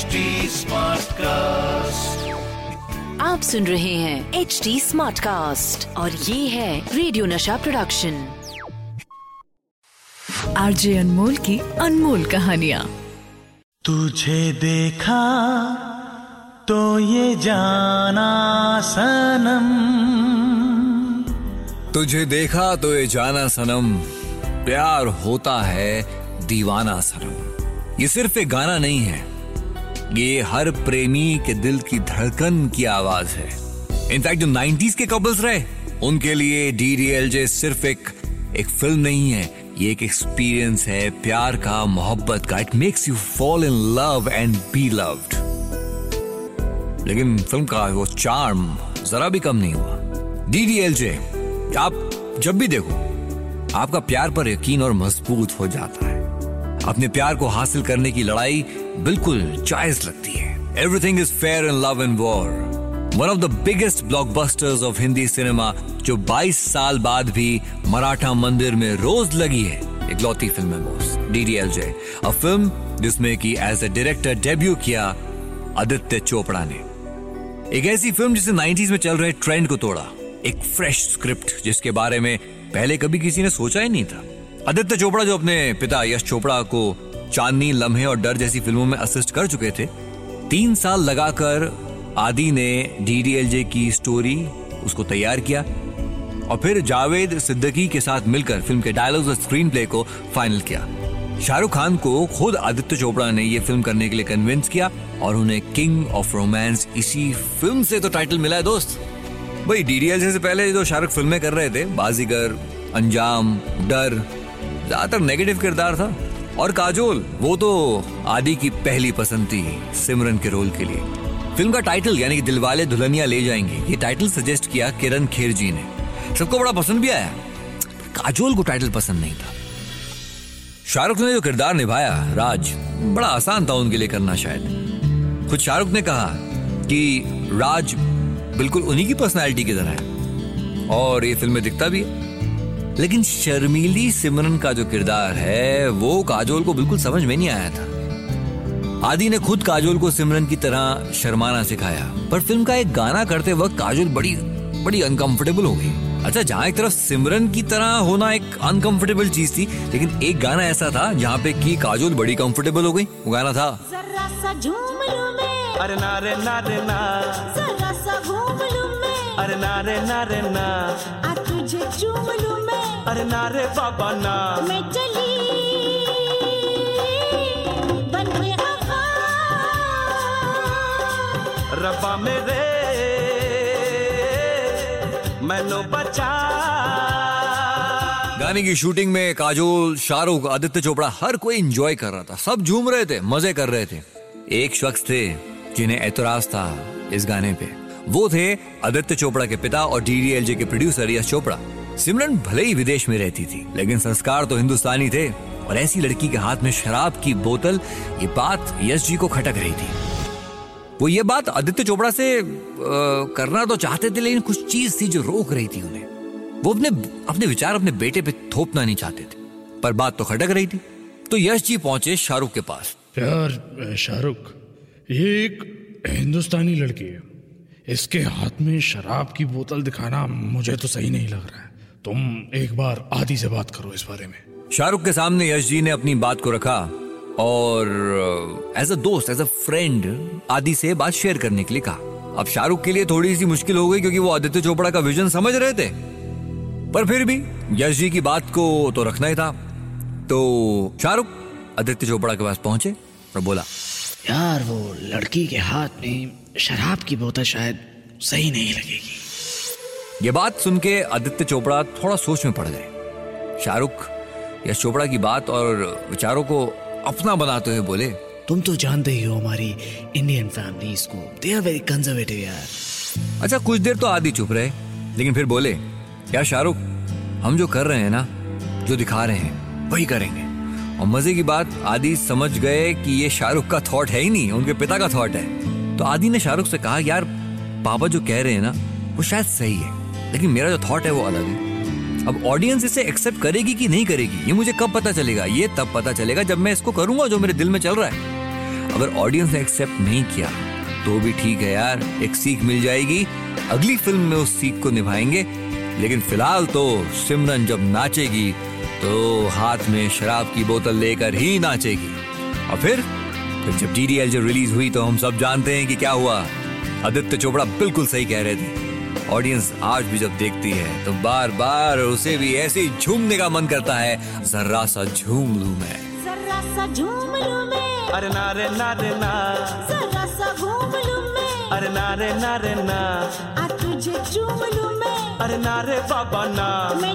HD cast आप सुन रहे हैं एच डी स्मार्ट कास्ट और ये है रेडियो नशा प्रोडक्शन आरजे अनमोल की अनमोल कहानिया। तुझे देखा तो ये जाना सनम। तुझे देखा तो ये जाना सनम। प्यार होता है दीवाना सनम। ये सिर्फ़ एक गाना नहीं है ये हर प्रेमी के दिल की धड़कन की आवाज़ है। इनफैक्ट जो 90s के कपल्स रहे, उनके लिए डी डी एल जे सिर्फ़ एक एक फ़िल्म नहीं है। ये एक एक्सपीरियंस है, प्यार का, मोहब्बत का। It makes you fall in love and be loved लेकिन फ़िल्म का वो चार्म जरा भी कम नहीं हुआ। डी डी एल जे आप जब भी देखो, आपका प्यार पर यकीन और मज़बूत हो जाता है। अपने प्यार को हासिल करने की लड़ाई बिल्कुल जायज़ लगती है। Everything is fair in love and war one of the biggest blockbusters of Hindi cinema जो 22 साल बाद भी मराठा मंदिर में रोज लगी है, इकलौती फ़िल्म है boss D D L J a film जिसमें कि एज अ डायरेक्टर डेब्यू किया आदित्य चोपड़ा ने। एक ऐसी फ़िल्म जिसे 90s में चल रहे ट्रेंड को तोड़ा। एक फ्रेश स्क्रिप्ट जिसके बारे में पहले कभी किसी ने सोचा ही नहीं था। आदित्य चोपड़ा जो अपने पिता यश चोपड़ा को चांदनी, लम्हे और डर जैसी फ़िल्मों में असिस्ट कर चुके थे, तीन साल लगाकर आदि ने डीडीएलजे की स्टोरी उसको तैयार किया और फिर जावेद सिद्दीकी के साथ मिलकर फ़िल्म के डायलॉग्स और स्क्रीन प्ले को फाइनल किया। शाहरुख खान को खुद आदित्य चोपड़ा ने यह फ़िल्म करने के लिए कन्विंस किया और उन्हें किंग ऑफ़ रोमांस इसी फ़िल्म से तो टाइटल मिला है दोस्त। भाई डीडीएल से पहले जो शाहरुख फ़िल्में कर रहे थे, बाजीगर, अंजाम, डर ज़्यादातर नेगेटिव किरदार था। और काजोल, वो तो आदि की पहली पसंद थी, सिमरन के रोल के लिए। फ़िल्म का टाइटल यानी कि दिलवाले दुल्हनिया ले जाएँगे। ये टाइटल सजेस्ट किया किरण खेर जी ने। सबको बड़ा पसंद भी आया। काजोल को टाइटल पसंद नहीं था। शाहरुख ने जो किरदार निभाया, राज, बड़ा आसान था उनके लिए करना शायद। खुद शाहरुख ने कहा कि राज बिल्कुल उन्हीं की पर्सनालिटी की तरह है। और ये फ़िल्म में दिखता भी है। लेकिन शर्मीली सिमरन का जो किरदार है वो काजोल को बिल्कुल समझ में नहीं आया था। आदि ने खुद काजोल को सिमरन की तरह शर्माना सिखाया पर फ़िल्म का एक गाना करते वक्त काजोल बड़ी बड़ी अनकंफर्टेबल हो गई। अच्छा जहाँ एक तरफ़ सिमरन की तरह होना एक अनकंफर्टेबल चीज़ थी लेकिन एक गाना ऐसा था जहाँ पे की काजोल बड़ी कंफर्टेबल हो गई। वो गाना था जरा सा झूम लूँ मैं। अरे नारे नारे ना जरा सा घूम लूँ मैं। अरे नारे नारे ना तुझे चूम लूँ मैं। अरे नारे बाबा ना। मैं चली। बन खफा रब्बा मेरे मैनो बचा। गाने की शूटिंग में काजोल शाहरुख आदित्य चोपड़ा हर कोई एंजॉय कर रहा था। सब झूम रहे थे मज़े कर रहे थे। एक शख्स थे जिन्हें ऐतराज था इस गाने पे। वो थे आदित्य चोपड़ा के पिता और डीडीएलजे के प्रोड्यूसर यश चोपड़ा। सिमरन भले ही विदेश में रहती थी लेकिन संस्कार तो हिंदुस्तानी थे और ऐसी लड़की के हाथ में शराब की बोतल ये बात यश जी को खटक रही थी। वो ये बात आदित्य चोपड़ा से आ, करना तो चाहते थे लेकिन कुछ चीज़ थी जो रोक रही थी उन्हें। वो अपने अपने विचार अपने बेटे पे थोपना नहीं चाहते थे पर बात तो खटक रही थी। तो यश जी पहुँचे शाहरुख के पास। यार शाहरुख ये एक हिंदुस्तानी लड़की है। इसके हाथ में शराब की बोतल दिखाना मुझे तो सही नहीं लग रहा है। तुम एक बार आदि से बात करो इस बारे में। शाहरुख के सामने यश जी ने अपनी बात को रखा और एज अ दोस्त एज अ फ्रेंड आदि से बात शेयर करने के लिए कहा। अब शाहरुख के लिए थोड़ी सी मुश्किल हो गई क्योंकि वो आदित्य चोपड़ा का विजन समझ रहे थे। पर फिर भी यश जी की बात को तो रखना ही था। तो शाहरुख, आदित्य चोपड़ा के पास पहुँचे और बोला यार वो लड़की के हाथ में शराब की बोतल शायद सही नहीं लगेगी। ये बात सुन के आदित्य चोपड़ा थोड़ा सोच में पड़ गए। शाहरुख यश चोपड़ा की बात और विचारों को अपना बनाते हुए बोले तुम तो जानते ही हो हमारी इंडियन फैमिलीज़ को दे आर वेरी कंजर्वेटिव यार। अच्छा कुछ देर तो आदि चुप रहे लेकिन फिर बोले यार शाहरुख हम जो कर रहे हैं ना जो दिखा रहे हैं वही करेंगे। और मज़े की बात, आदि समझ गए कि ये शाहरुख का थॉट है ही नहीं, उनके पिता का थॉट है। तो आदि ने शाहरुख से कहा, यार, पापा जो कह रहे हैं ना, वो शायद सही है, लेकिन मेरा जो थॉट है वो अलग है। अब ऑडियंस इसे एक्सेप्ट करेगी कि नहीं करेगी, ये मुझे कब पता चलेगा? ये तब पता चलेगा जब मैं इसको करूँगा, जो मेरे दिल में चल रहा है। अगर ऑडियंस ने एक्सेप्ट नहीं किया तो भी ठीक है यार, एक सीख मिल जाएगी, अगली फ़िल्म में उस सीख को निभाएँगे, लेकिन फ़िलहाल तो सिमरन जब नाचेगी तो हाथ में शराब की बोतल लेकर ही नाचेगी। और फिर फिर जब डी जब रिलीज़ हुई तो हम सब जानते हैं कि क्या हुआ। आदित्य चोपड़ा बिल्कुल सही कह रहे थे। ऑडियंस आज भी जब देखती है तो बार बार उसे भी ऐसे झूमने का मन करता है। जर्रा सा झूम लू मैं। जरा सा झूम लूँ मैं। अरे नारे नारे ना जरा सा घूम लूँ मैं। अरे नारे नारे ना आ तुझे चूम लूँ मैं। अरे नारे बाबा ना। मैं